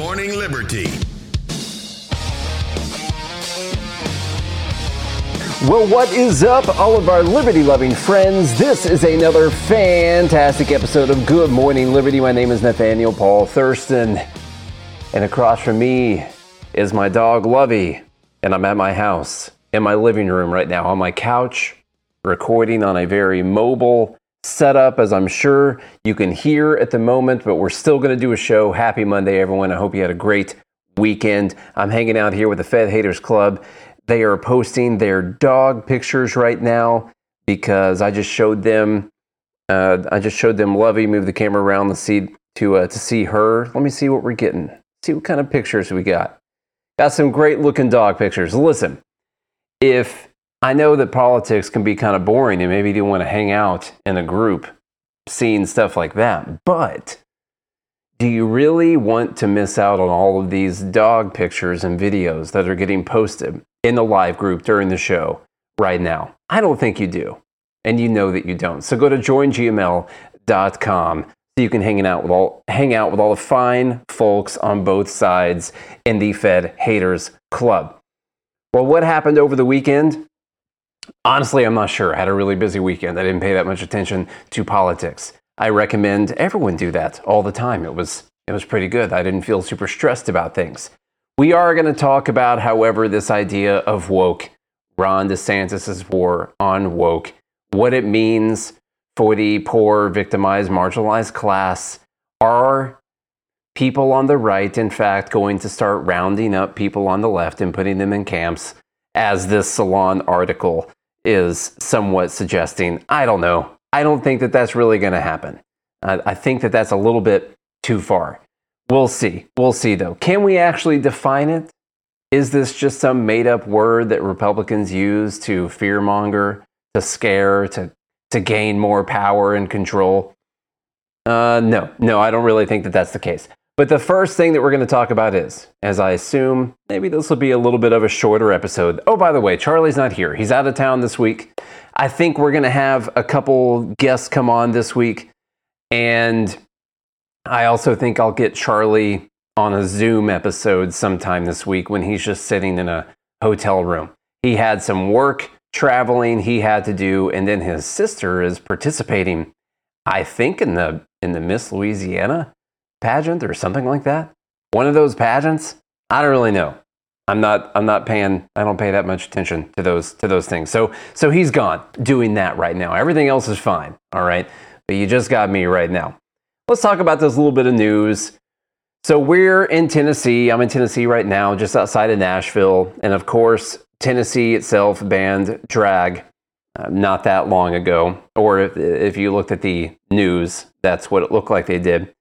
Morning Liberty. Well, what is up, all of our liberty loving friends? This is another fantastic episode of Good Morning Liberty. My name is Nathaniel Paul Thurston, and across from me is my dog Lovey, and I'm at my house in my living room right now on my couch, recording on a very mobile setup, as I'm sure you can hear at the moment, but we're still going to do a show. Happy Monday, everyone. I hope you had a great weekend. I'm hanging out here with the Fed Haters Club they are posting their dog pictures right now because I just showed them. Uh, I just showed them Lovey. Move the camera around to see to uh, to see her. Let me see what we're getting. See what kind of pictures we got. Got some great looking dog pictures. Listen, if I know that politics can be kind of boring and maybe you want to hang out in a group seeing stuff like that, but do you really want to miss out on all of these dog pictures and videos that are getting posted? in the live group during the show right now? I don't think you do. And you know that you don't. So go to joingml.com so you can hang out with all hang out with all the fine folks on both sides in the Fed Haters Club. Well, what happened over the weekend? Honestly, I'm not sure. I had a really busy weekend. I didn't pay that much attention to politics. I recommend everyone do that all the time. It was it was pretty good. I didn't feel super stressed about things. We are going to talk about, however, this idea of woke, Ron DeSantis' war on woke, what it means for the poor, victimized, marginalized class. Are people on the right, in fact, going to start rounding up people on the left and putting them in camps, as this Salon article is somewhat suggesting? I don't know. I don't think that that's really going to happen. I think that that's a little bit too far. We'll see. We'll see, though. Can we actually define it? Is this just some made up word that Republicans use to fearmonger, to scare, to, to gain more power and control? Uh, no, no, I don't really think that that's the case. But the first thing that we're going to talk about is, as I assume, maybe this will be a little bit of a shorter episode. Oh, by the way, Charlie's not here. He's out of town this week. I think we're going to have a couple guests come on this week. And I also think I'll get Charlie on a Zoom episode sometime this week when he's just sitting in a hotel room. He had some work traveling he had to do, and then his sister is participating, I think, in the in the Miss Louisiana pageant or something like that. One of those pageants. I don't really know. I'm not I'm not paying I don't pay that much attention to those to those things. So so he's gone doing that right now. Everything else is fine. All right. But you just got me right now. Let's talk about this little bit of news. So, we're in Tennessee. I'm in Tennessee right now, just outside of Nashville. And of course, Tennessee itself banned drag uh, not that long ago. Or if, if you looked at the news, that's what it looked like they did.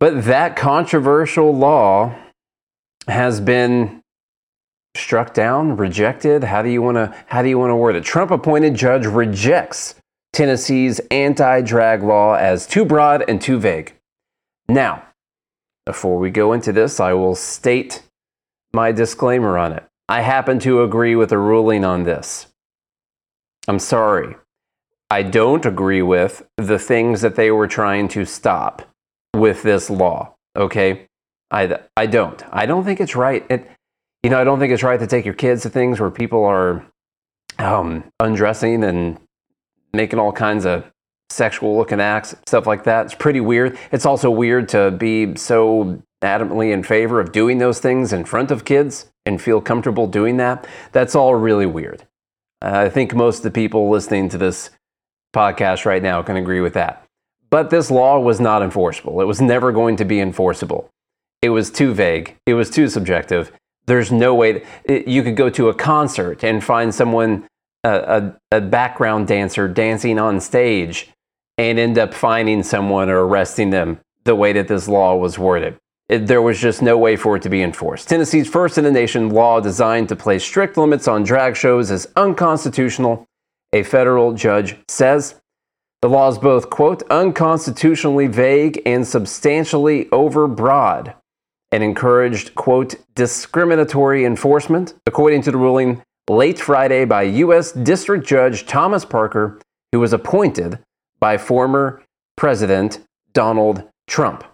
But that controversial law has been struck down, rejected. How do you want to how do you want to word it? Trump appointed judge rejects Tennessee's anti drag law as too broad and too vague. Now, before we go into this, I will state my disclaimer on it. I happen to agree with the ruling on this. I'm sorry. I don't agree with the things that they were trying to stop with this law. Okay? I, I don't. I don't think it's right. It, you know, I don't think it's right to take your kids to things where people are um, undressing and making all kinds of sexual looking acts, stuff like that. It's pretty weird. It's also weird to be so adamantly in favor of doing those things in front of kids and feel comfortable doing that. That's all really weird. I think most of the people listening to this podcast right now can agree with that. But this law was not enforceable. It was never going to be enforceable. It was too vague. It was too subjective. There's no way it, you could go to a concert and find someone a, a, a background dancer dancing on stage and end up finding someone or arresting them the way that this law was worded. It, there was just no way for it to be enforced. Tennessee's first in the nation law designed to place strict limits on drag shows is unconstitutional, a federal judge says. The law is both, quote, unconstitutionally vague and substantially overbroad and encouraged, quote, discriminatory enforcement. According to the ruling, late Friday by U.S. District Judge Thomas Parker, who was appointed by former President Donald Trump.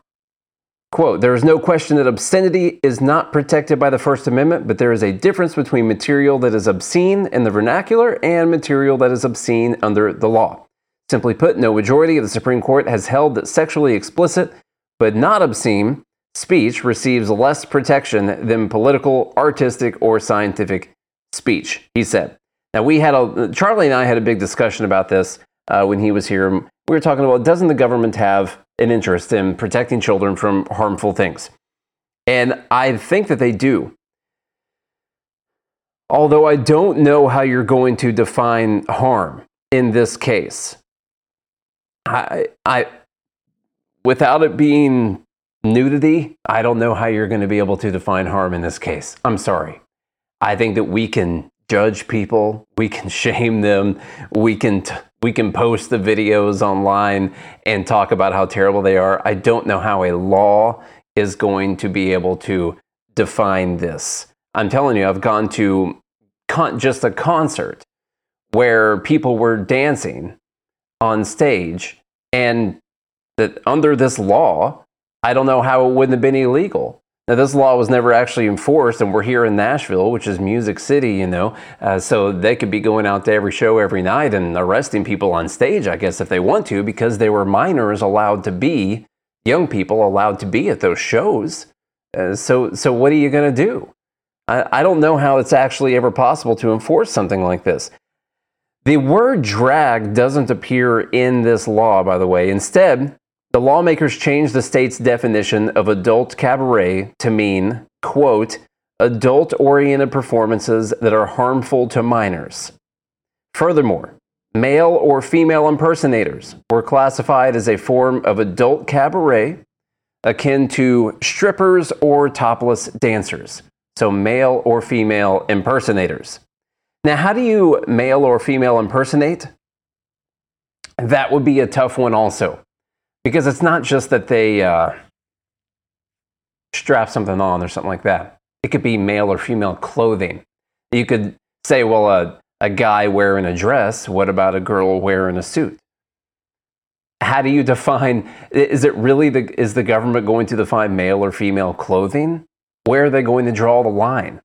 Quote, there is no question that obscenity is not protected by the First Amendment, but there is a difference between material that is obscene in the vernacular and material that is obscene under the law. Simply put, no majority of the Supreme Court has held that sexually explicit but not obscene speech receives less protection than political, artistic, or scientific speech, he said. Now, we had a, Charlie and I had a big discussion about this uh, when he was here. We were talking about doesn't the government have an interest in protecting children from harmful things? And I think that they do. Although I don't know how you're going to define harm in this case. I, I, without it being nudity, I don't know how you're going to be able to define harm in this case. I'm sorry. I think that we can judge people, we can shame them, we can t- we can post the videos online and talk about how terrible they are. I don't know how a law is going to be able to define this. I'm telling you, I've gone to con- just a concert where people were dancing on stage and that under this law, I don't know how it wouldn't have been illegal. Now, this law was never actually enforced, and we're here in Nashville, which is Music City, you know, uh, so they could be going out to every show every night and arresting people on stage, I guess, if they want to, because they were minors allowed to be, young people allowed to be at those shows. Uh, so, so what are you going to do? I, I don't know how it's actually ever possible to enforce something like this. The word drag doesn't appear in this law, by the way. Instead, the lawmakers changed the state's definition of adult cabaret to mean, quote, adult oriented performances that are harmful to minors. Furthermore, male or female impersonators were classified as a form of adult cabaret akin to strippers or topless dancers. So, male or female impersonators. Now, how do you male or female impersonate? That would be a tough one, also because it's not just that they uh, strap something on or something like that. It could be male or female clothing. You could say, well, a, a guy wearing a dress, what about a girl wearing a suit? How do you define is it really the is the government going to define male or female clothing? Where are they going to draw the line?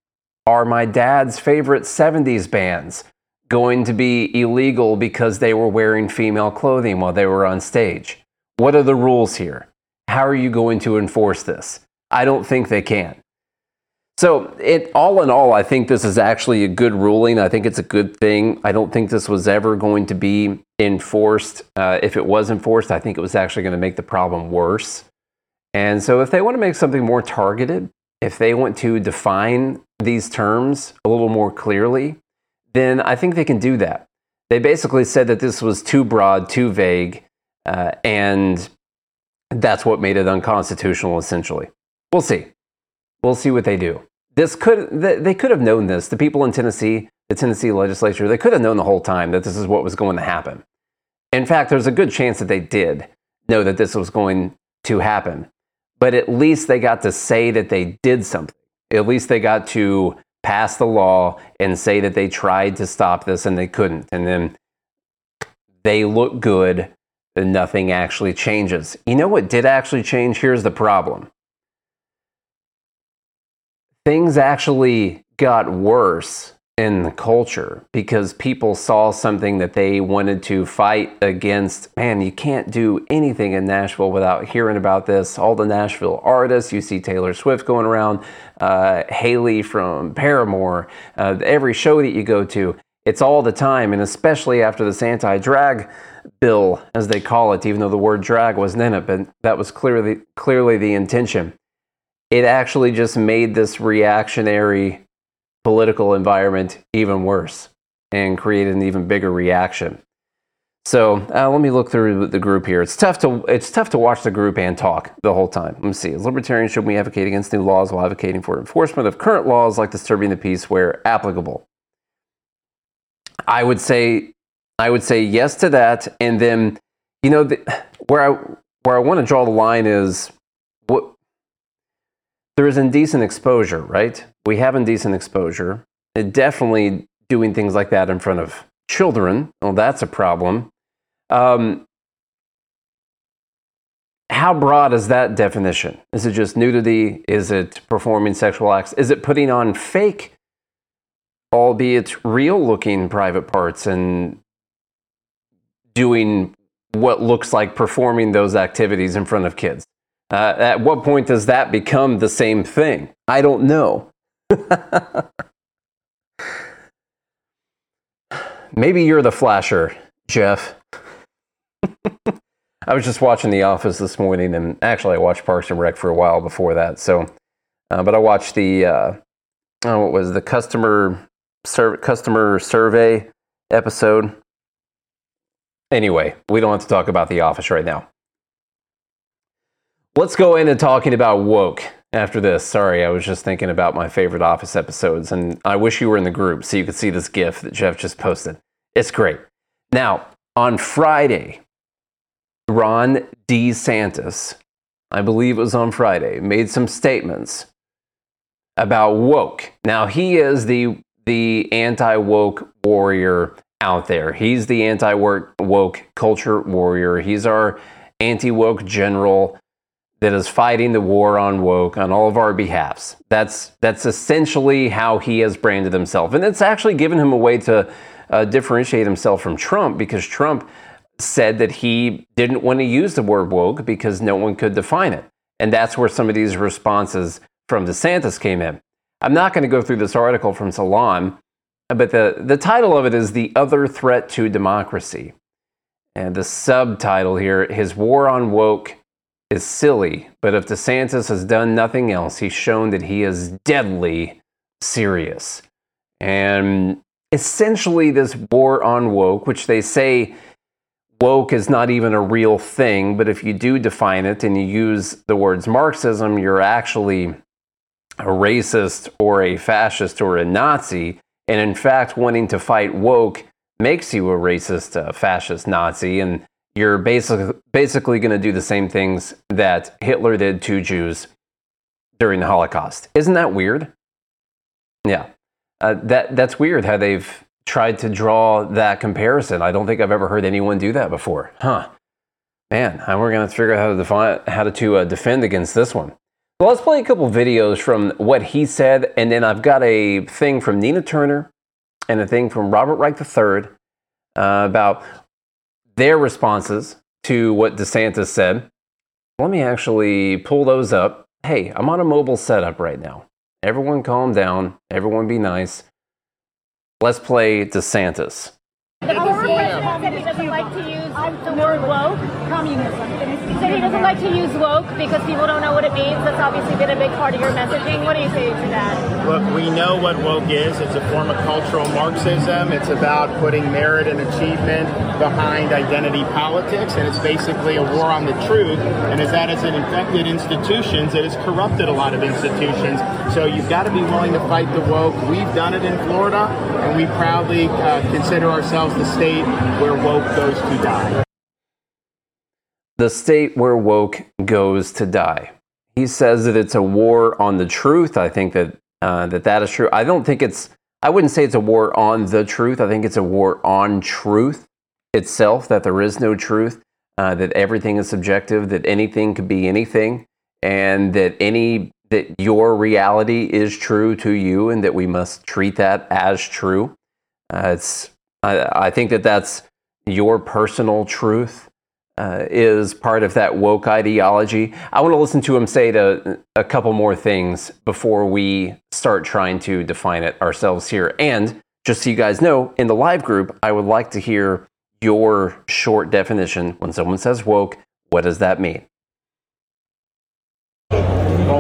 Are my dad's favorite 70s bands going to be illegal because they were wearing female clothing while they were on stage? What are the rules here? How are you going to enforce this? I don't think they can. So, it, all in all, I think this is actually a good ruling. I think it's a good thing. I don't think this was ever going to be enforced. Uh, if it was enforced, I think it was actually going to make the problem worse. And so, if they want to make something more targeted, if they want to define these terms a little more clearly, then I think they can do that. They basically said that this was too broad, too vague, uh, and that's what made it unconstitutional, essentially. We'll see. We'll see what they do. This could they could have known this. The people in Tennessee, the Tennessee legislature, they could have known the whole time that this is what was going to happen. In fact, there's a good chance that they did know that this was going to happen. But at least they got to say that they did something. At least they got to pass the law and say that they tried to stop this and they couldn't. And then they look good and nothing actually changes. You know what did actually change? Here's the problem things actually got worse in the culture because people saw something that they wanted to fight against. Man, you can't do anything in Nashville without hearing about this. All the Nashville artists, you see Taylor Swift going around, uh, Hayley from Paramore, uh, every show that you go to, it's all the time. And especially after this anti drag bill, as they call it, even though the word drag wasn't in it, but that was clearly clearly the intention. It actually just made this reactionary political environment even worse and created an even bigger reaction. So uh, let me look through the group here. It's tough to it's tough to watch the group and talk the whole time. Let me see. As libertarians, should we advocate against new laws while advocating for enforcement of current laws like disturbing the peace where applicable? I would say I would say yes to that, and then you know the, where I where I want to draw the line is there is indecent exposure, right? We have indecent exposure. And definitely doing things like that in front of children. Well, that's a problem. Um, how broad is that definition? Is it just nudity? Is it performing sexual acts? Is it putting on fake, albeit real looking private parts and doing what looks like performing those activities in front of kids? Uh, at what point does that become the same thing? I don't know. Maybe you're the flasher, Jeff. I was just watching The Office this morning, and actually, I watched Parks and Rec for a while before that. So, uh, but I watched the uh, oh, what was the customer customer survey episode. Anyway, we don't have to talk about The Office right now. Let's go into talking about woke after this. Sorry, I was just thinking about my favorite Office episodes, and I wish you were in the group so you could see this GIF that Jeff just posted. It's great. Now, on Friday, Ron DeSantis, I believe it was on Friday, made some statements about woke. Now, he is the, the anti woke warrior out there. He's the anti woke culture warrior. He's our anti woke general that is fighting the war on woke on all of our behalfs. That's, that's essentially how he has branded himself. And it's actually given him a way to uh, differentiate himself from Trump because Trump said that he didn't want to use the word woke because no one could define it. And that's where some of these responses from DeSantis came in. I'm not going to go through this article from Salon, but the, the title of it is The Other Threat to Democracy. And the subtitle here His War on Woke is silly, but if DeSantis has done nothing else, he's shown that he is deadly serious. And essentially, this war on woke, which they say woke is not even a real thing, but if you do define it and you use the words Marxism, you're actually a racist or a fascist or a Nazi. And in fact, wanting to fight woke makes you a racist, a fascist, Nazi, and you're basically basically going to do the same things that Hitler did to Jews during the Holocaust. Isn't that weird? Yeah, uh, that that's weird how they've tried to draw that comparison. I don't think I've ever heard anyone do that before. Huh. Man, we're going to figure out how to define how to, uh, defend against this one. So let's play a couple videos from what he said, and then I've got a thing from Nina Turner and a thing from Robert Reich III uh, about their responses to what DeSantis said. Let me actually pull those up. Hey, I'm on a mobile setup right now. Everyone calm down. Everyone be nice. Let's play DeSantis. The former president said he doesn't like to use the word woke. Communism. He said he doesn't like to use woke because people don't know what it means. That's obviously been a big part of your messaging. What do you say to that? Look, we know what woke is. It's a form of cultural Marxism. It's about putting merit and achievement behind identity politics, and it's basically a war on the truth. And as that has infected institutions, it has corrupted a lot of institutions. So you've got to be willing to fight the woke. We've done it in Florida, and we proudly uh, consider ourselves the state where woke goes to die. The state where woke goes to die. He says that it's a war on the truth. I think that uh, that that is true. I don't think it's. I wouldn't say it's a war on the truth. I think it's a war on truth itself. That there is no truth. Uh, that everything is subjective. That anything could be anything, and that any that your reality is true to you, and that we must treat that as true. Uh, it's I, I think that that's your personal truth uh, is part of that woke ideology. I want to listen to him say to, a couple more things before we start trying to define it ourselves here. And just so you guys know, in the live group, I would like to hear your short definition. When someone says woke, what does that mean?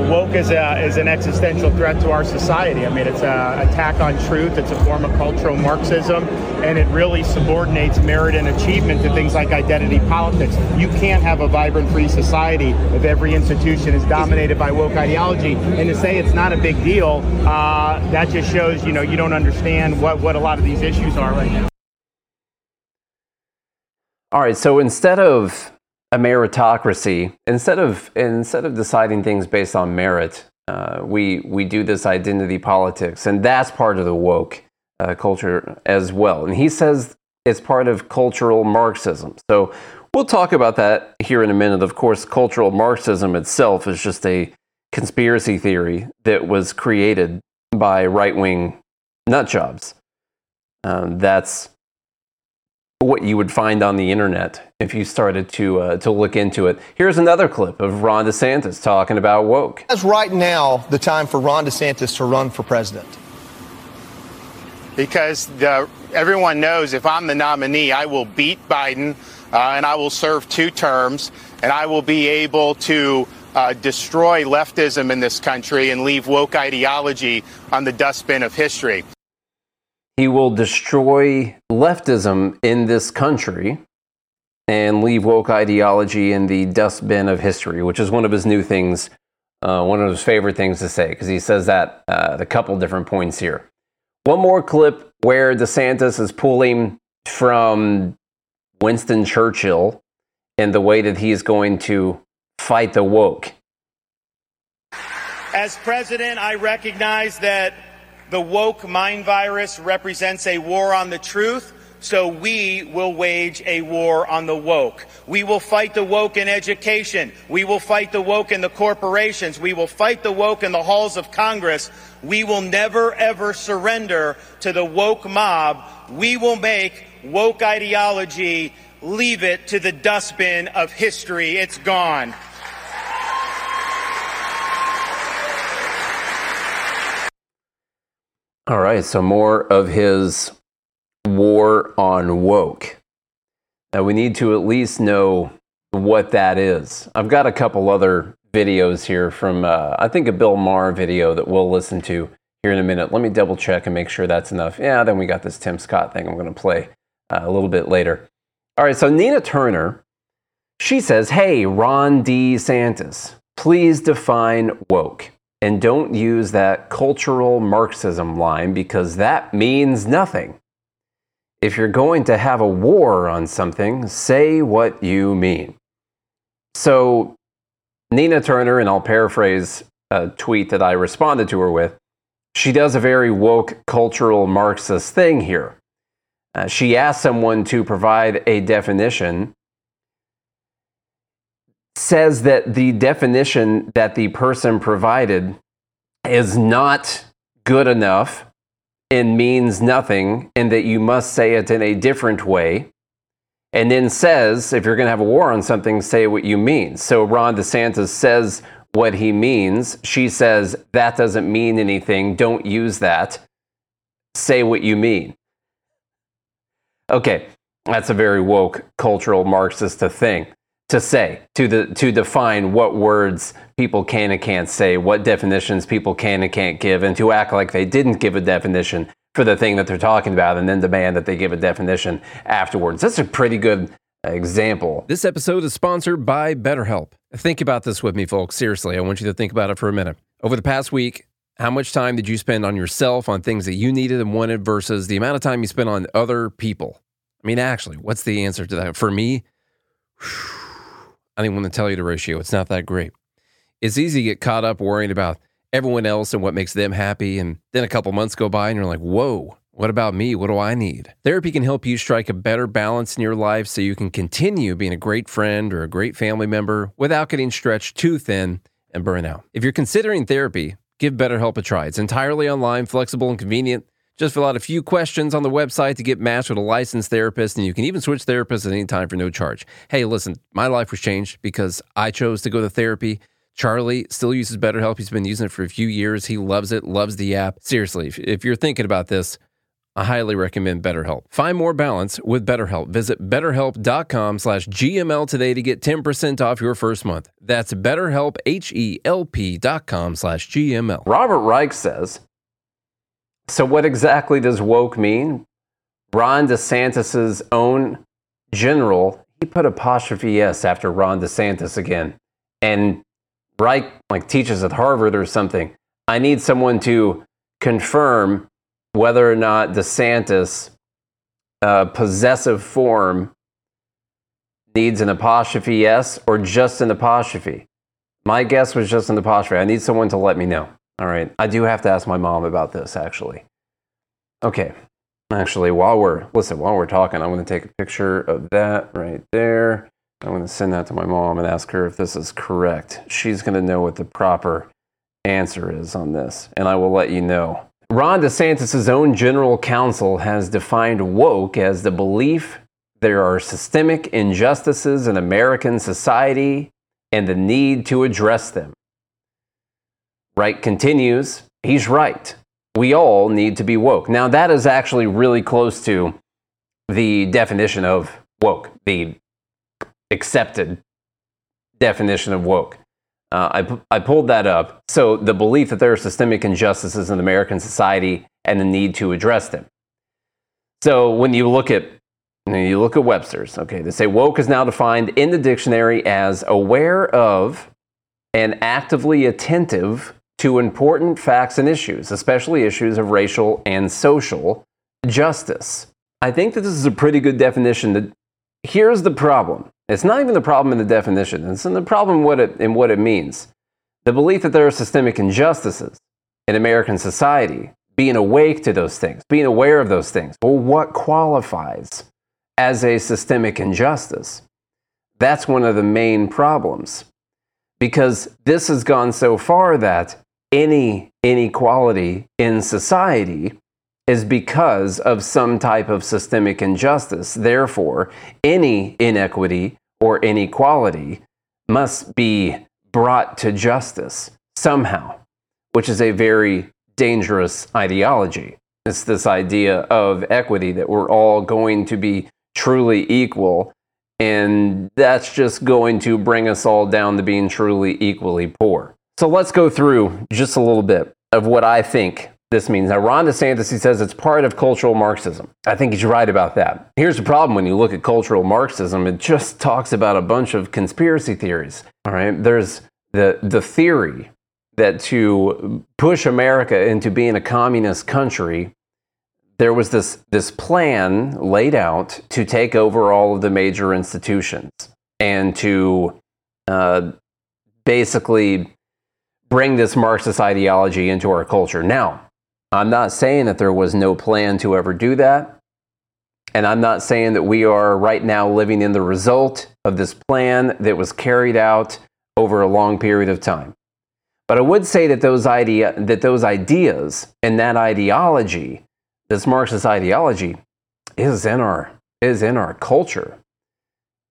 Woke is, a, is an existential threat to our society. I mean, it's an attack on truth. It's a form of cultural Marxism, and it really subordinates merit and achievement to things like identity politics. You can't have a vibrant free society if every institution is dominated by woke ideology. And to say it's not a big deal, uh, that just shows you know you don't understand what what a lot of these issues are right now. All right, so instead of a meritocracy. Instead of instead of deciding things based on merit, uh, we we do this identity politics, and that's part of the woke uh, culture as well. And he says it's part of cultural Marxism. So We'll talk about that here in a minute. Of course, cultural Marxism itself is just a conspiracy theory that was created by right wing nutjobs. Um, that's what you would find on the internet if you started to uh, to look into it. Here's another clip of Ron DeSantis talking about woke. Is right now the time for Ron DeSantis to run for president? Because the, everyone knows if I'm the nominee, I will beat Biden uh, and I will serve two terms and I will be able to uh, destroy leftism in this country and leave woke ideology on the dustbin of history. He will destroy leftism in this country and leave woke ideology in the dustbin of history, which is one of his new things, uh, one of his favorite things to say, because he says that uh, at a couple different points here. One more clip where DeSantis is pulling from Winston Churchill and the way that he is going to fight the woke. As president, I recognize that the woke mind virus represents a war on the truth, so we will wage a war on the woke. We will fight the woke in education. We will fight the woke in the corporations. We will fight the woke in the halls of Congress. We will never, ever surrender to the woke mob. We will make woke ideology leave it to the dustbin of history. It's gone. All right, so more of his war on woke. Now we need to at least know what that is. I've got a couple other videos here from, uh, I think, a Bill Maher video that we'll listen to here in a minute. Let me double check and make sure that's enough. Yeah, then we got this Tim Scott thing I'm going to play uh, a little bit later. All right, so Nina Turner, she says, Hey, Ron DeSantis, please define woke. And don't use that cultural Marxism line because that means nothing. If you're going to have a war on something, say what you mean. So, Nina Turner, and I'll paraphrase a tweet that I responded to her with, she does a very woke cultural Marxist thing here. Uh, she asked someone to provide a definition says that the definition that the person provided is not good enough and means nothing, and that you must say it in a different way. And then says, if you're going to have a war on something, say what you mean. So Ron DeSantis says what he means. She says, that doesn't mean anything. Don't use that. Say what you mean. Okay, that's a very woke cultural Marxist thing to say to the to define what words people can and can't say, what definitions people can and can't give, and to act like they didn't give a definition for the thing that they're talking about, and then demand that they give a definition afterwards. That's a pretty good example. This episode is sponsored by BetterHelp. Think about this with me, folks. Seriously, I want you to think about it for a minute. Over the past week, how much time did you spend on yourself, on things that you needed and wanted, versus the amount of time you spent on other people? I mean, actually, what's the answer to that? For me, whew, I didn't want to tell you the ratio. It's not that great. It's easy to get caught up worrying about everyone else and what makes them happy. And then a couple months go by and you're like, whoa, what about me? What do I need? Therapy can help you strike a better balance in your life so you can continue being a great friend or a great family member without getting stretched too thin and burn out. If you're considering therapy, give BetterHelp a try. It's entirely online, flexible, and convenient. Just fill out a few questions on the website to get matched with a licensed therapist, and you can even switch therapists at any time for no charge. Hey, listen, my life was changed because I chose to go to therapy. Charlie still uses BetterHelp. He's been using it for a few years. He loves it, loves the app. Seriously, if you're thinking about this, I highly recommend BetterHelp. Find more balance with BetterHelp. Visit betterhelp.com slash GML today to get 10% off your first month. That's betterhelp, H-E-L-P dot com slash GML. Robert Reich says, so, what exactly does woke mean? Ron DeSantis's own general, he put apostrophe S after Ron DeSantis again. And Reich like teaches at Harvard or something. I need someone to confirm whether or not DeSantis uh, possessive form needs an apostrophe S or just an apostrophe. My guess was just an apostrophe. I need someone to let me know. All right. I do have to ask my mom about this, actually. Okay. Actually, while we're, listen, while we're talking, I'm going to take a picture of that right there. I'm going to send that to my mom and ask her if this is correct. She's going to know what the proper answer is on this, and I will let you know. Ron DeSantis' own general counsel has defined woke as the belief there are systemic injustices in American society and the need to address them. Reich continues, he's right. We all need to be woke. Now, that is actually really close to the definition of woke, the accepted definition of woke. Uh, I, I pulled that up. So, the belief that there are systemic injustices in American society and the need to address them. So, when you look at you look at Webster's, okay, they say woke is now defined in the dictionary as aware of and actively attentive to important facts and issues, especially issues of racial and social justice. I think that this is a pretty good definition. That here's the problem. It's not even the problem in the definition. It's in the problem what it, in what it means. The belief that there are systemic injustices in American society, being awake to those things, being aware of those things. Well, what qualifies as a systemic injustice? That's one of the main problems because this has gone so far that any inequality in society is because of some type of systemic injustice. Therefore, any inequity or inequality must be brought to justice somehow, which is a very dangerous ideology. It's this idea of equity that we're all going to be truly equal, and that's just going to bring us all down to being truly equally poor. So let's go through just a little bit of what I think this means. Now, Ron DeSantis, he says it's part of cultural Marxism. I think he's right about that. Here's the problem when you look at cultural Marxism, it just talks about a bunch of conspiracy theories. All right. There's the, the theory that to push America into being a communist country, there was this, this plan laid out to take over all of the major institutions and to uh, basically bring this Marxist ideology into our culture. Now, I'm not saying that there was no plan to ever do that. And I'm not saying that we are right now living in the result of this plan that was carried out over a long period of time. But I would say that those, idea, that those ideas and that ideology, this Marxist ideology, is in our, is in our culture.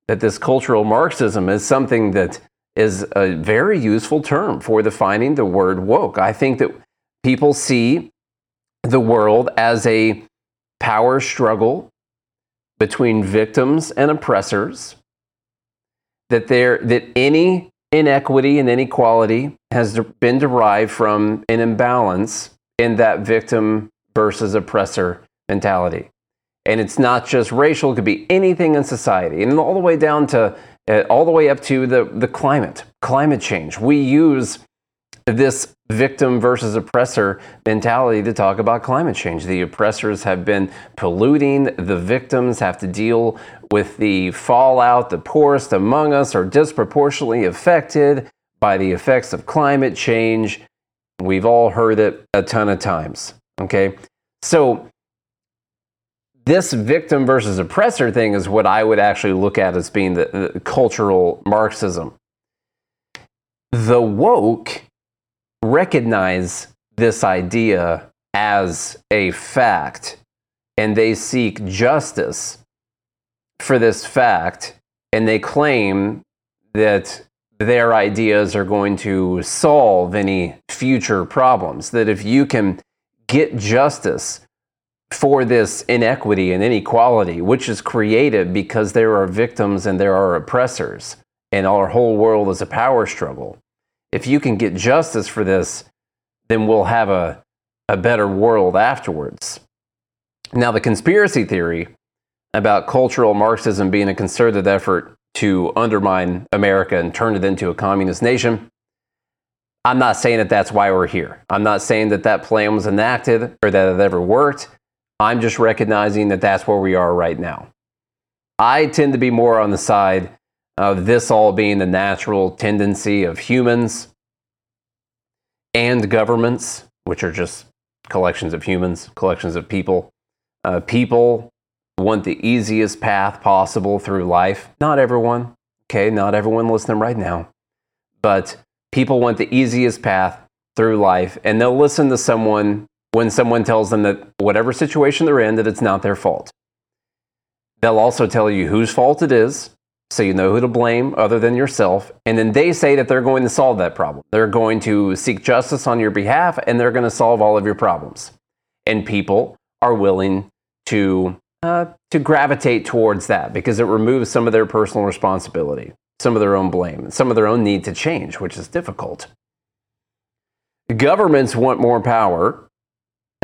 That this cultural Marxism is something that is a very useful term for defining the word woke. I think that people see the world as a power struggle between victims and oppressors, that, there, that any inequity and inequality has been derived from an imbalance in that victim versus oppressor mentality. And it's not just racial, it could be anything in society, and all the way down to Uh, all the way up to the, the climate, climate change. We use this victim versus oppressor mentality to talk about climate change. The oppressors have been polluting, the victims have to deal with the fallout. The poorest among us are disproportionately affected by the effects of climate change. We've all heard it a ton of times. Okay. So this victim versus oppressor thing is what I would actually look at as being the, the cultural Marxism. The woke recognize this idea as a fact and they seek justice for this fact and they claim that their ideas are going to solve any future problems. That if you can get justice for this inequity and inequality, which is created because there are victims and there are oppressors, and our whole world is a power struggle. If you can get justice for this, then we'll have a, a better world afterwards. Now, the conspiracy theory about cultural Marxism being a concerted effort to undermine America and turn it into a communist nation. I'm not saying that that's why we're here. I'm not saying that that plan was enacted or that it ever worked. I'm just recognizing that that's where we are right now. I tend to be more on the side of this all being the natural tendency of humans and governments, which are just collections of humans, collections of people. Uh, people want the easiest path possible through life. Not everyone, Okay, not everyone listening right now, but people want the easiest path through life, and they'll listen to someone when someone tells them that whatever situation they're in, that it's not their fault. They'll also tell you whose fault it is, so you know who to blame other than yourself. And then they say that they're going to solve that problem. They're going to seek justice on your behalf and they're going to solve all of your problems. And people are willing to, uh, to gravitate towards that because it removes some of their personal responsibility, some of their own blame, some of their own need to change, which is difficult. Governments want more power.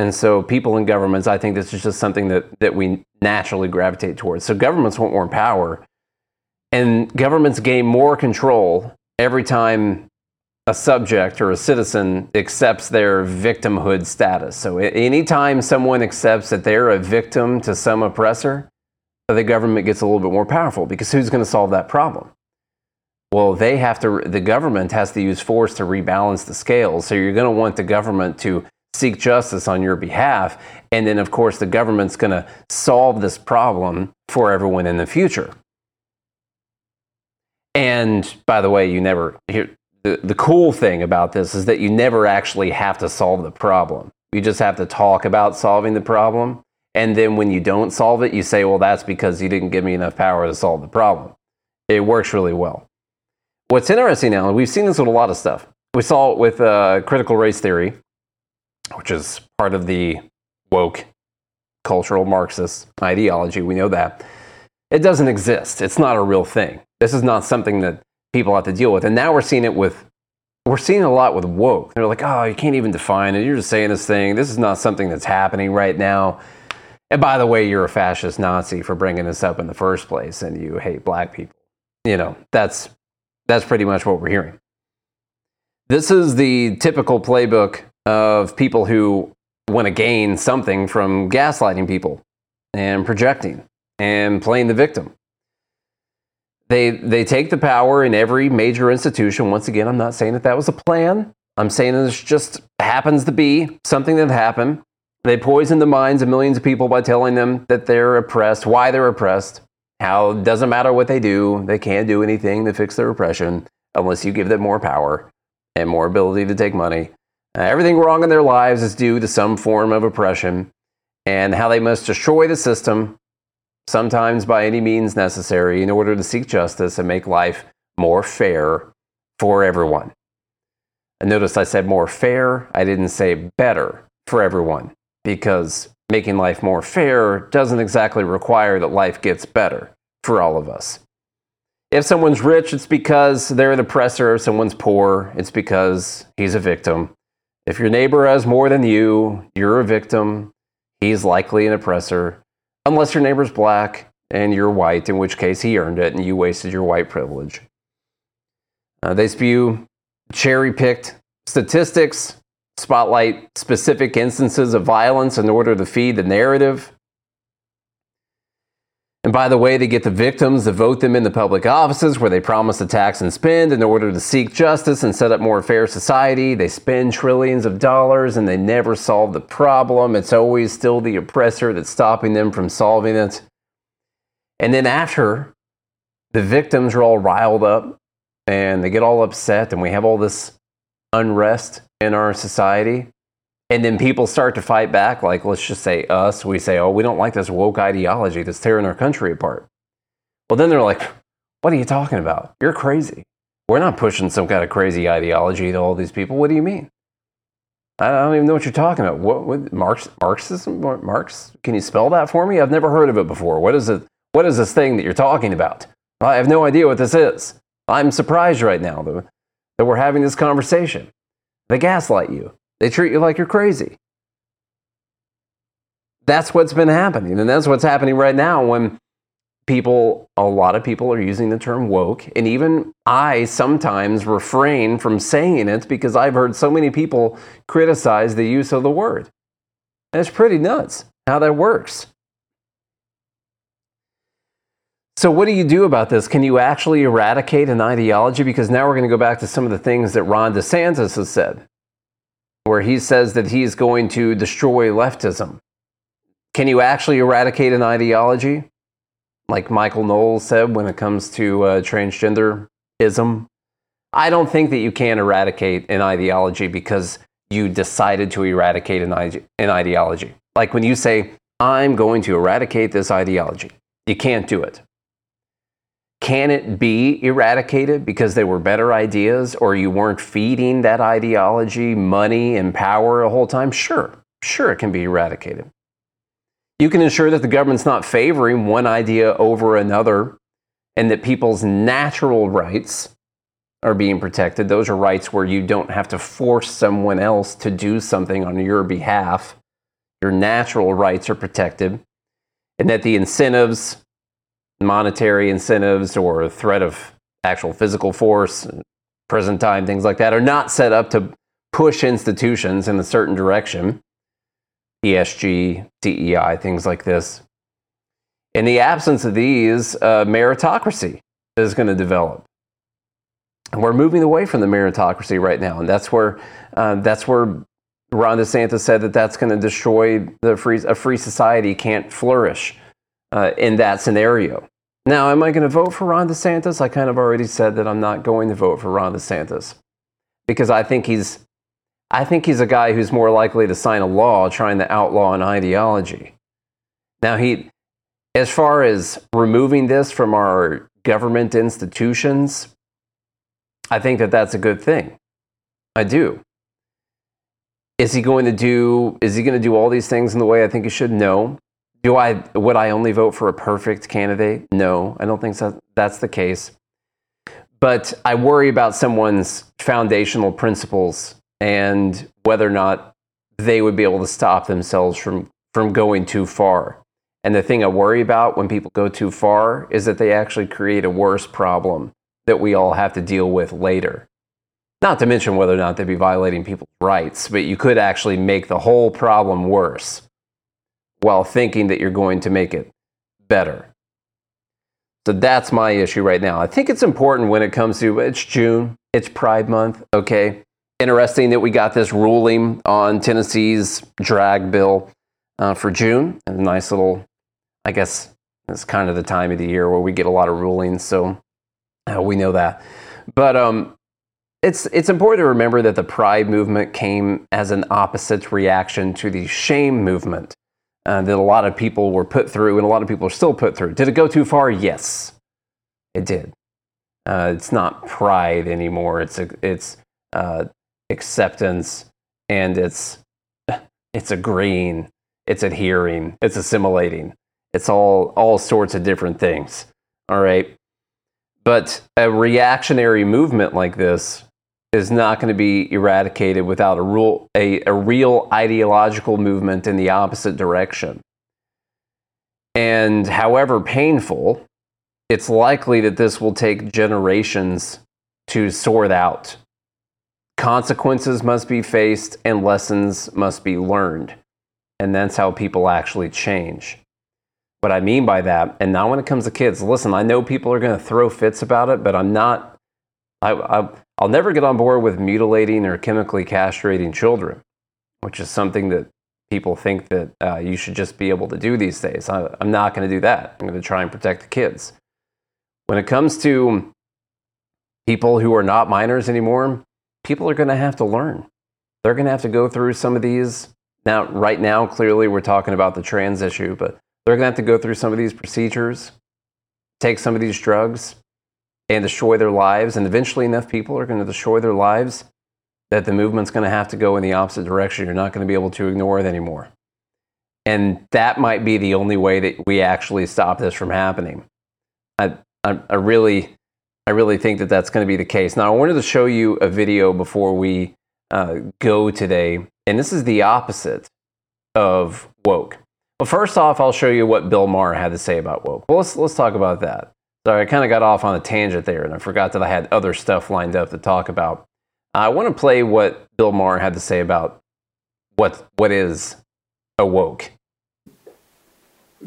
And so, people in governments, I think this is just something that, that we naturally gravitate towards. So, governments want more power and governments gain more control every time a subject or a citizen accepts their victimhood status. So anytime someone accepts that they're a victim to some oppressor, the government gets a little bit more powerful because who's going to solve that problem? Well, they have to the government has to use force to rebalance the scales. So you're going to want the government to seek justice on your behalf and then of course the government's going to solve this problem for everyone in the future. And by the way, you never, here, the, the cool thing about this is that you never actually have to solve the problem. You just have to talk about solving the problem. And then when you don't solve it, you say, well, that's because you didn't give me enough power to solve the problem. It works really well. What's interesting now, and we've seen this with a lot of stuff. We saw it with uh, critical race theory, which is part of the woke cultural Marxist ideology. We know that. It doesn't exist, it's not a real thing. This is not something that people have to deal with. And now we're seeing it with, we're seeing a lot with woke. They're like, oh, you can't even define it. You're just saying this thing. This is not something that's happening right now. And by the way, you're a fascist Nazi for bringing this up in the first place and you hate black people. You know, that's, that's pretty much what we're hearing. This is the typical playbook of people who want to gain something from gaslighting people and projecting and playing the victim. They, they take the power in every major institution. Once again, I'm not saying that that was a plan. I'm saying this just happens to be something that happened. They poison the minds of millions of people by telling them that they're oppressed, why they're oppressed, how it doesn't matter what they do, they can't do anything to fix their oppression unless you give them more power and more ability to take money. Uh, everything wrong in their lives is due to some form of oppression and how they must destroy the system sometimes by any means necessary, in order to seek justice and make life more fair for everyone. And notice I said more fair, I didn't say better for everyone, because making life more fair doesn't exactly require that life gets better for all of us. If someone's rich, it's because they're an oppressor. If someone's poor, it's because he's a victim. If your neighbor has more than you, you're a victim. He's likely an oppressor unless your neighbor's black and you're white, in which case he earned it and you wasted your white privilege. Uh, they spew cherry picked statistics, spotlight specific instances of violence in order to feed the narrative. And by the way, they get the victims to vote them into public offices where they promise to tax and spend in order to seek justice and set up more fair society. They spend trillions of dollars and they never solve the problem. It's always still the oppressor that's stopping them from solving it. And then after the victims are all riled up and they get all upset and we have all this unrest in our society, and then people start to fight back, like let's just say us, we say, oh, we don't like this woke ideology that's tearing our country apart. Well, then they're like, what are you talking about? You're crazy. We're not pushing some kind of crazy ideology to all these people. What do you mean? I don't even know what you're talking about. What, what Marx, Marxism? Marx? Can you spell that for me? I've never heard of it before. What is it? What is this thing that you're talking about? I have no idea what this is. I'm surprised right now that, that we're having this conversation. They gaslight you. They treat you like you're crazy. That's what's been happening. And that's what's happening right now when people, a lot of people are using the term woke. And even I sometimes refrain from saying it because I've heard so many people criticize the use of the word. And it's pretty nuts how that works. So, what do you do about this? Can you actually eradicate an ideology? Because now we're going to go back to some of the things that Ron DeSantis has said where he says that he's going to destroy leftism. Can you actually eradicate an ideology? like Michael Knowles said when it comes to uh, transgenderism. I don't think that you can eradicate an ideology because you decided to eradicate an, ide- an ideology. Like when you say, I'm going to eradicate this ideology, you can't do it. Can it be eradicated because they were better ideas or you weren't feeding that ideology money and power a whole time? Sure, sure, it can be eradicated. You can ensure that the government's not favoring one idea over another and that people's natural rights are being protected. Those are rights where you don't have to force someone else to do something on your behalf. Your natural rights are protected, and that the incentives monetary incentives or threat of actual physical force, prison time, things like that, are not set up to push institutions in a certain direction. ESG, DEI, things like this. In the absence of these, uh, meritocracy is going to develop. And we're moving away from the meritocracy right now, and that's where uh, that's where Ron DeSantis said that that's going to destroy the free a free society can't flourish uh, in that scenario. Now, am I going to vote for Ron DeSantis? I kind of already said that I'm not going to vote for Ron DeSantis because I think he's I think he's a guy who's more likely to sign a law trying to outlaw an ideology. Now, he as far as removing this from our government institutions, I think that that's a good thing. I do. Is he going to do is he going to do all these things in the way I think he should? No. Do I would I only vote for a perfect candidate? No, I don't think so, that's the case. But I worry about someone's foundational principles and whether or not they would be able to stop themselves from from going too far. And the thing I worry about when people go too far is that they actually create a worse problem that we all have to deal with later. Not to mention whether or not they'd be violating people's rights, but you could actually make the whole problem worse while thinking that you're going to make it better. So that's my issue right now. I think it's important when it comes to it's June, it's Pride Month, okay? Interesting that we got this ruling on Tennessee's drag bill uh, for June. A nice little, I guess it's kind of the time of the year where we get a lot of rulings, so uh, we know that. But um, it's it's important to remember that the Pride movement came as an opposite reaction to the shame movement uh, that a lot of people were put through and a lot of people are still put through. Did it go too far? Yes, it did. Uh, it's not pride anymore. It's a, it's uh, acceptance and it's it's agreeing, it's adhering, it's assimilating. It's all all sorts of different things. All right. But a reactionary movement like this is not going to be eradicated without a, rule, a, a real ideological movement in the opposite direction. And however painful, it's likely that this will take generations to sort out. Consequences must be faced and lessons must be learned. And that's how people actually change. What I mean by that, and now when it comes to kids, listen, I know people are going to throw fits about it, but I'm not. I, I, I'll never get on board with mutilating or chemically castrating children, which is something that people think that uh, you should just be able to do these days. I, I'm not going to do that. I'm going to try and protect the kids. When it comes to people who are not minors anymore, people are going to have to learn. They're going to have to go through some of these. Now, right now, clearly we're talking about the trans issue, but they're going to have to go through some of these procedures, take some of these drugs, and destroy their lives. And eventually, enough people are going to destroy their lives that the movement's going to have to go in the opposite direction. You're not going to be able to ignore it anymore. And that might be the only way that we actually stop this from happening. I, I, I really, I really think that that's going to be the case. Now, I wanted to show you a video before we uh, go today, and this is the opposite of woke. Well, first off, I'll show you what Bill Maher had to say about woke. Well, let's let's talk about that. Sorry, I kind of got off on a tangent there, and I forgot that I had other stuff lined up to talk about. I want to play what Bill Maher had to say about what what is awoke.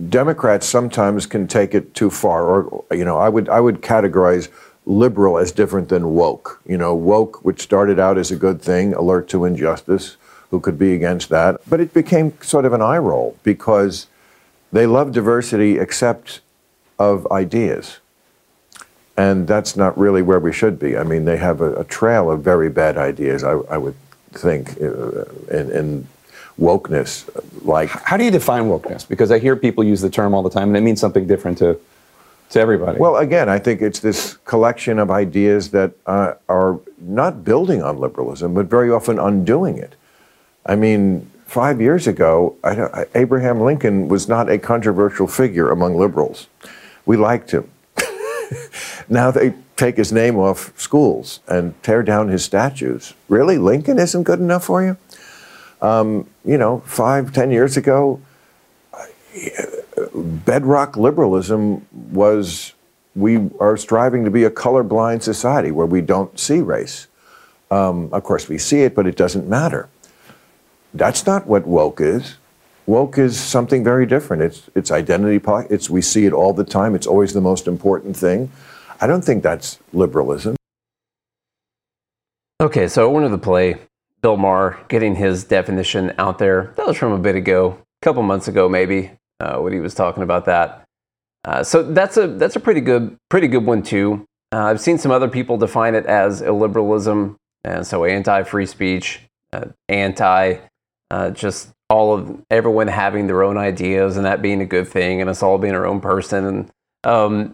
Democrats sometimes can take it too far, or you know, I would I would categorize liberal as different than woke. You know, woke, which started out as a good thing, alert to injustice, who could be against that, but it became sort of an eye roll because they love diversity except of ideas. And that's not really where we should be. I mean, they have a, a trail of very bad ideas, I, I would think, uh, in, in wokeness. Like, how do you define wokeness? Because I hear people use the term all the time, and it means something different to to everybody. Well, again, I think it's this collection of ideas that uh, are not building on liberalism, but very often undoing it. I mean, five years ago, I, Abraham Lincoln was not a controversial figure among liberals. We liked him. now they take his name off schools and tear down his statues. Really? Lincoln isn't good enough for you? Um, you know, five, ten years ago, bedrock liberalism was we are striving to be a colorblind society where we don't see race. Um, of course, we see it, but it doesn't matter. That's not what woke is. Woke is something very different. It's it's identity. It's we see it all the time. It's always the most important thing. I don't think that's liberalism. Okay, so I wanted to play Bill Maher getting his definition out there. That was from a bit ago, a couple months ago, maybe, uh, when he was talking about that. Uh, so that's a that's a pretty good pretty good one too. Uh, I've seen some other people define it as illiberalism, and so anti-free speech, uh, anti uh, just all of everyone having their own ideas and that being a good thing, and us all being our own person. And um,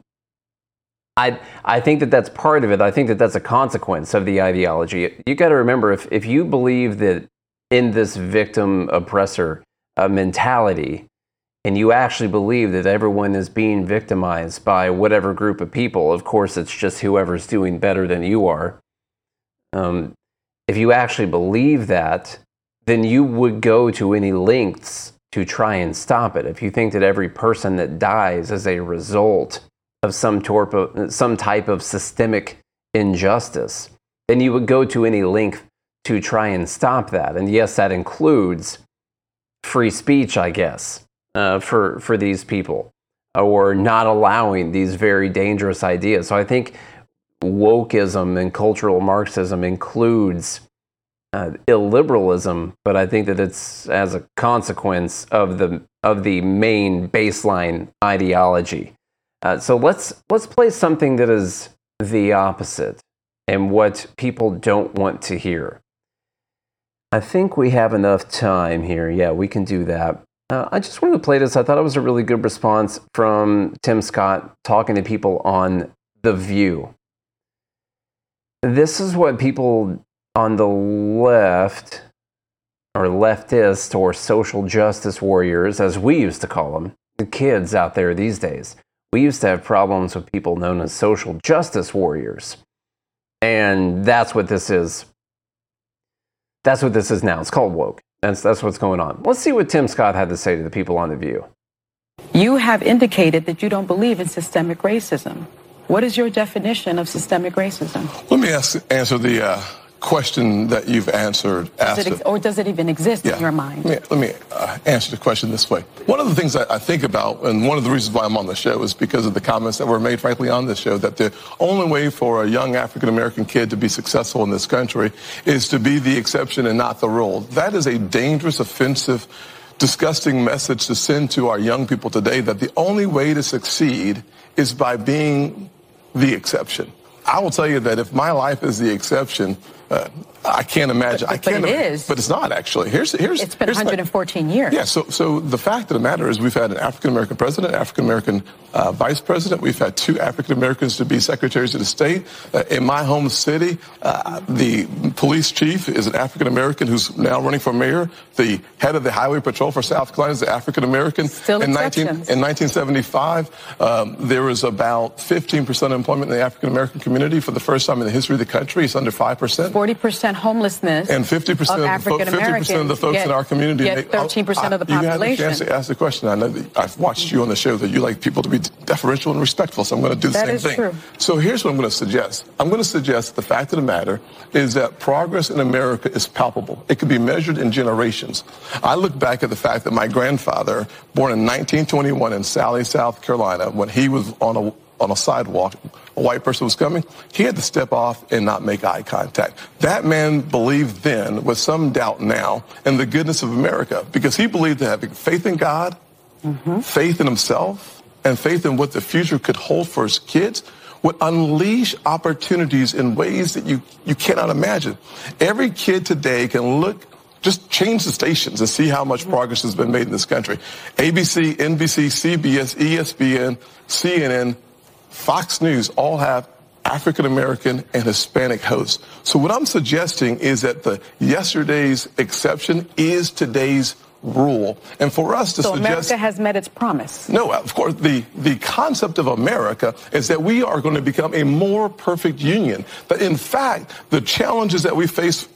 I I think that that's part of it. I think that that's a consequence of the ideology. You got to remember if if you believe that in this victim oppressor uh, mentality and you actually believe that everyone is being victimized by whatever group of people, of course, it's just whoever's doing better than you are. Um, if you actually believe that, then you would go to any lengths to try and stop it. If you think that every person that dies is a result of some, some type of systemic injustice, then you would go to any length to try and stop that. And yes, that includes free speech, I guess uh, for for these people, or not allowing these very dangerous ideas. So I think wokeism and cultural Marxism includes uh, illiberalism, but I think that it's as a consequence of the of the main baseline ideology. Uh, so let's let's play something that is the opposite and what people don't want to hear. I think we have enough time here. Yeah, we can do that. Uh, I just wanted to play this. I thought it was a really good response from Tim Scott talking to people on The View. This is what people on the left, or leftist, or social justice warriors, as we used to call them, the kids out there these days, we used to have problems with people known as social justice warriors. And that's what this is. That's what this is now. It's called woke. That's, that's what's going on. Let's see what Tim Scott had to say to the people on The View. You have indicated that you don't believe in systemic racism. What is your definition of systemic racism? Let me ask, answer the uh, question that you've answered. Does it, or does it even exist yeah. in your mind? Let me, let me uh, answer the question this way. One of the things I, I think about, and one of the reasons why I'm on the show, is because of the comments that were made, frankly, on this show, that the only way for a young African American kid to be successful in this country is to be the exception and not the rule. That is a dangerous, offensive, disgusting message to send to our young people today that the only way to succeed is by being the exception. I will tell you that if my life is the exception, uh, I can't imagine. But, I can't. But it is. But it's not actually. Here's here's. It's been here's 114 my, years. Yeah. So so the fact of the matter is, we've had an African American president, African American uh, vice president. We've had two African Americans to be secretaries of the state. Uh, in my home city, uh, the police chief is an African American who's now running for mayor. The head of the highway patrol for South Carolina is an African American. Still in, 19, in 1975, um, there was about 15% employment in the African American community for the first time in the history of the country. It's under 5%. 40% homelessness. And 50% of, of African Americans of the folks get, in our community get 13% of the population. You had the chance to ask the question. I know I've watched you on the show that you like people to be deferential and respectful, so I'm going to do the that same is thing. True. So here's what I'm going to suggest. I'm going to suggest the fact of the matter is that progress in America is palpable. It can be measured in generations. I look back at the fact that my grandfather, born in 1921 in Salley, South Carolina, when he was on a on a sidewalk, a white person was coming, he had to step off and not make eye contact. That man believed then, with some doubt now, in the goodness of America because he believed that having faith in God, mm-hmm. faith in himself, and faith in what the future could hold for his kids would unleash opportunities in ways that you, you cannot imagine. Every kid today can look, just change the stations and see how much progress has been made in this country. ABC, NBC, CBS, ESPN, CNN, Fox News all have African American and Hispanic hosts. So what I'm suggesting is that the yesterday's exception is today's rule. And for us to so suggest America has met its promise. no, of course, the, the concept of America is that we are going to become a more perfect union. But in fact, the challenges that we face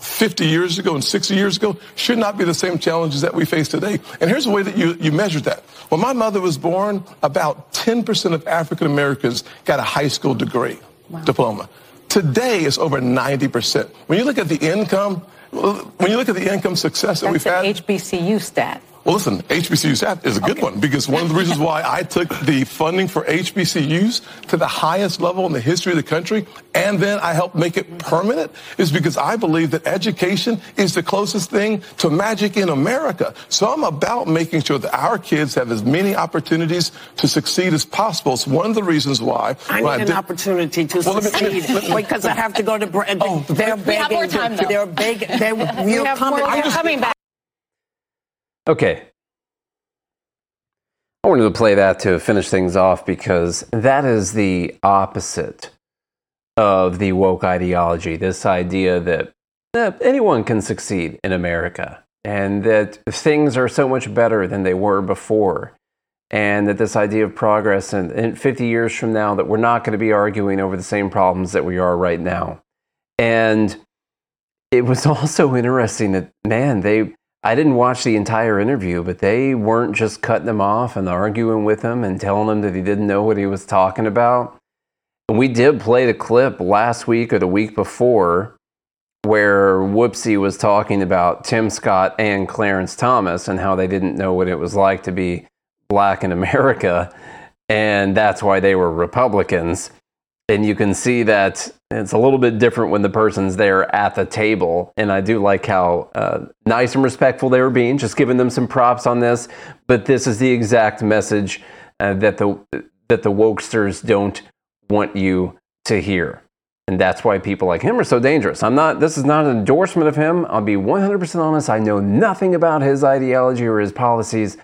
50 years ago and 60 years ago should not be the same challenges that we face today. And here's the way that you, you measure that. When my mother was born, about 10% of African Americans got a high school degree, diploma. Today, it's over 90%. When you look at the income, when you look at the income success that That's we've an had. HBCU stat. Well, listen, HBCU staff is a good one because one of the reasons why I took the funding for HBCUs to the highest level in the history of the country and then I helped make it permanent is because I believe that education is the closest thing to magic in America. So I'm about making sure that our kids have as many opportunities to succeed as possible. It's one of the reasons why. I when need an did- opportunity to Well, let me- succeed let me- because I have to go to. Bre- oh, they're We have more begging. time, though. they're begging. They, We you're have coming. more- I we're coming back. Okay. I wanted to play that to finish things off because that is the opposite of the woke ideology. This idea that anyone can succeed in America and that things are so much better than they were before. And that this idea of progress and, and 50 years from now, that we're not going to be arguing over the same problems that we are right now. And it was also interesting that, man, they, I didn't watch the entire interview, but they weren't just cutting him off and arguing with him and telling him that he didn't know what he was talking about. And we did play the clip last week or the week before where Whoopsie was talking about Tim Scott and Clarence Thomas and how they didn't know what it was like to be black in America. And that's why they were Republicans. And you can see that it's a little bit different when the person's there at the table. And I do like how uh, nice and respectful they were being, just giving them some props on this. But this is the exact message uh, that the that the wokesters don't want you to hear. And that's why people like him are so dangerous. I'm not, this is not an endorsement of him. I'll be 100% honest. I know nothing about his ideology or his policies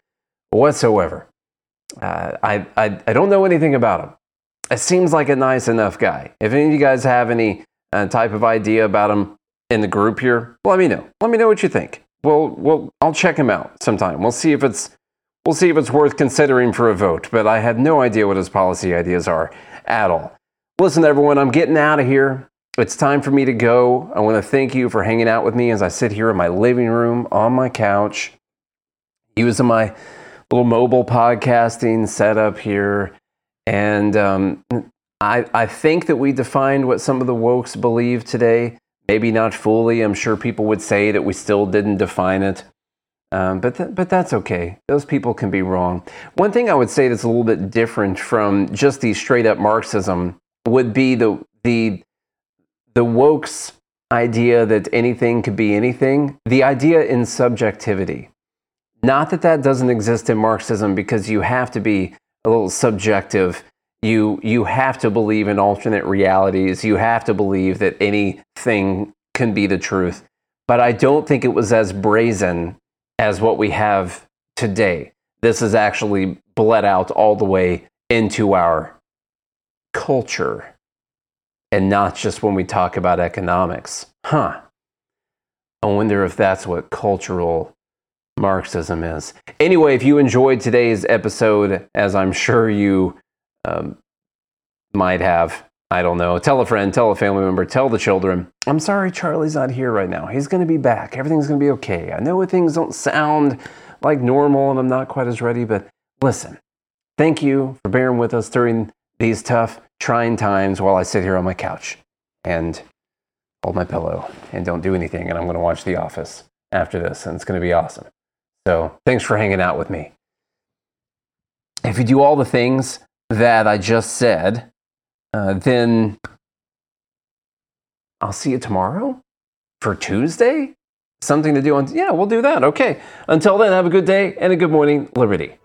whatsoever. Uh, I, I, I don't know anything about him. It seems like a nice enough guy. If any of you guys have any uh, type of idea about him in the group here, let me know. Let me know what you think. We'll, we'll, I'll check him out sometime. We'll see if it's, we'll see if it's worth considering for a vote. But I have no idea what his policy ideas are at all. Listen, everyone, I'm getting out of here. It's time for me to go. I want to thank you for hanging out with me as I sit here in my living room on my couch, using my little mobile podcasting setup here. And um, I, I think that we defined what some of the wokes believe today. Maybe not fully. I'm sure people would say that we still didn't define it. Um, but, th- but that's okay. Those people can be wrong. One thing I would say that's a little bit different from just the straight up Marxism would be the, the, the wokes idea that anything could be anything, the idea in subjectivity. Not that that doesn't exist in Marxism because you have to be a little subjective. You, you have to believe in alternate realities. You have to believe that anything can be the truth. But I don't think it was as brazen as what we have today. This is actually bled out all the way into our culture and not just when we talk about economics. Huh. I wonder if that's what cultural Marxism is. Anyway, if you enjoyed today's episode, as I'm sure you um, might have, I don't know, tell a friend, tell a family member, tell the children. I'm sorry Charlie's not here right now. He's going to be back. Everything's going to be okay. I know things don't sound like normal and I'm not quite as ready, but listen, thank you for bearing with us during these tough, trying times while I sit here on my couch and hold my pillow and don't do anything. And I'm going to watch The Office after this, and it's going to be awesome. So thanks for hanging out with me. If you do all the things that I just said, uh, then I'll see you tomorrow for Tuesday. Something to do on, yeah, we'll do that. Okay. Until then, have a good day and a good morning, Liberty.